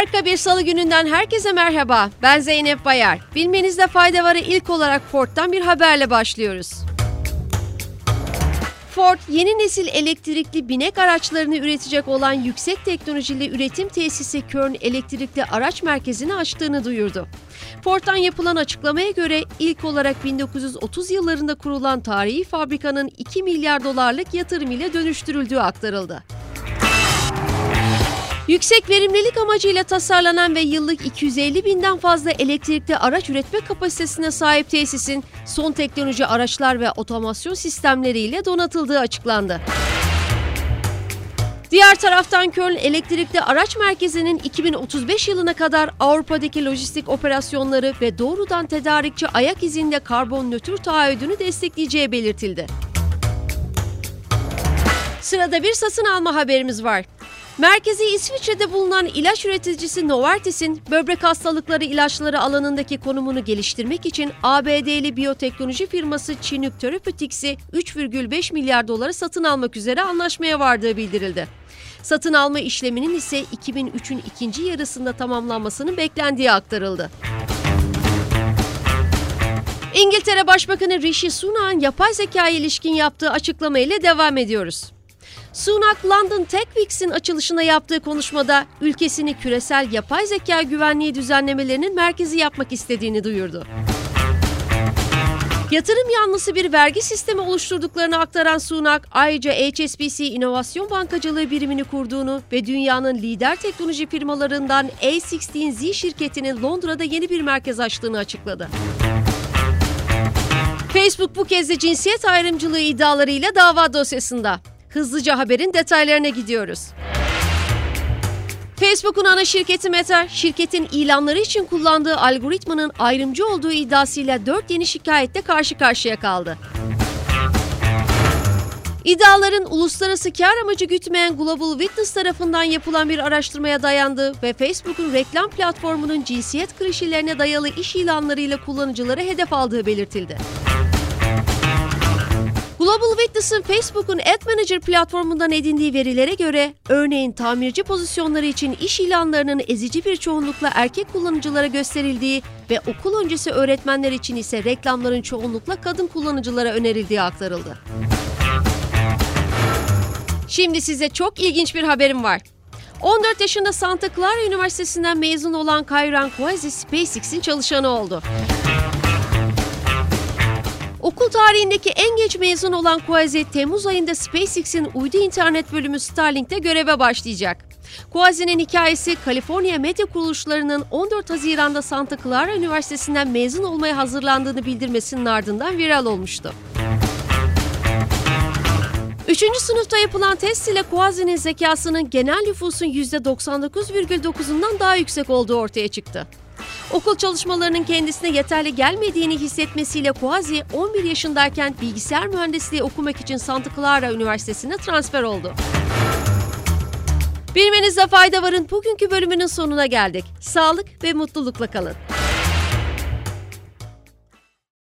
Harika bir salı gününden herkese merhaba. Ben Zeynep Bayar. Bilmenizde fayda varı ilk olarak Ford'dan bir haberle başlıyoruz. Ford, yeni nesil elektrikli binek araçlarını üretecek olan yüksek teknolojili üretim tesisi Köln Elektrikli Araç Merkezi'ni açtığını duyurdu. Ford'dan yapılan açıklamaya göre ilk olarak 1930 yıllarında kurulan tarihi fabrikanın 2 milyar dolarlık yatırım ile dönüştürüldüğü aktarıldı. Yüksek verimlilik amacıyla tasarlanan ve yıllık 250 binden fazla elektrikli araç üretme kapasitesine sahip tesisin son teknoloji araçlar ve otomasyon sistemleriyle donatıldığı açıklandı. Diğer taraftan Köln Elektrikli Araç Merkezi'nin 2035 yılına kadar Avrupa'daki lojistik operasyonları ve doğrudan tedarikçi ayak izinde karbon nötr taahhüdünü destekleyeceği belirtildi. Sırada bir satın alma haberimiz var. Merkezi İsviçre'de bulunan ilaç üreticisi Novartis'in böbrek hastalıkları ilaçları alanındaki konumunu geliştirmek için ABD'li biyoteknoloji firması Chinook Therapeutics'i 3,5 milyar dolara satın almak üzere anlaşmaya vardığı bildirildi. Satın alma işleminin ise 2003'ün ikinci yarısında tamamlanmasının beklendiği aktarıldı. İngiltere Başbakanı Rishi Sunak'ın yapay zekaya ilişkin yaptığı açıklama ile devam ediyoruz. Sunak, London Tech Weeks'in açılışına yaptığı konuşmada ülkesini küresel yapay zeka güvenliği düzenlemelerinin merkezi yapmak istediğini duyurdu. Yatırım yanlısı bir vergi sistemi oluşturduklarını aktaran Sunak, ayrıca HSBC İnovasyon Bankacılığı birimini kurduğunu ve dünyanın lider teknoloji firmalarından A16Z şirketinin Londra'da yeni bir merkez açtığını açıkladı. Facebook bu kez de cinsiyet ayrımcılığı iddialarıyla dava dosyasında. Hızlıca haberin detaylarına gidiyoruz. Facebook'un ana şirketi Meta, şirketin ilanları için kullandığı algoritmanın ayrımcı olduğu iddiasıyla 4 yeni şikayette karşı karşıya kaldı. İddiaların uluslararası kar amacı gütmeyen Global Witness tarafından yapılan bir araştırmaya dayandı ve Facebook'un reklam platformunun cinsiyet klişelerine dayalı iş ilanlarıyla kullanıcıları hedef aldığı belirtildi. Global Witness'ın Facebook'un Ad Manager platformundan edindiği verilere göre örneğin tamirci pozisyonları için iş ilanlarının ezici bir çoğunlukla erkek kullanıcılara gösterildiği ve okul öncesi öğretmenler için ise reklamların çoğunlukla kadın kullanıcılara önerildiği aktarıldı. Şimdi size çok ilginç bir haberim var. 14 yaşında Santa Clara Üniversitesi'nden mezun olan Kayran Kouazi SpaceX'in çalışanı oldu. Okul tarihindeki en geç mezun olan Kouazi, Temmuz ayında SpaceX'in uydu internet bölümü Starlink'te göreve başlayacak. Kouazi'nin hikayesi Kaliforniya medya kuruluşlarının 14 Haziran'da Santa Clara Üniversitesi'nden mezun olmaya hazırlandığını bildirmesinin ardından viral olmuştu. Üçüncü sınıfta yapılan test ile Kouazi'nin zekasının genel nüfusun %99,9'undan daha yüksek olduğu ortaya çıktı. Okul çalışmalarının kendisine yeterli gelmediğini hissetmesiyle Kouazi 11 yaşındayken bilgisayar mühendisliği okumak için Santa Clara Üniversitesi'ne transfer oldu. Bilmenizde fayda varın bugünkü bölümünün sonuna geldik. Sağlık ve mutlulukla kalın.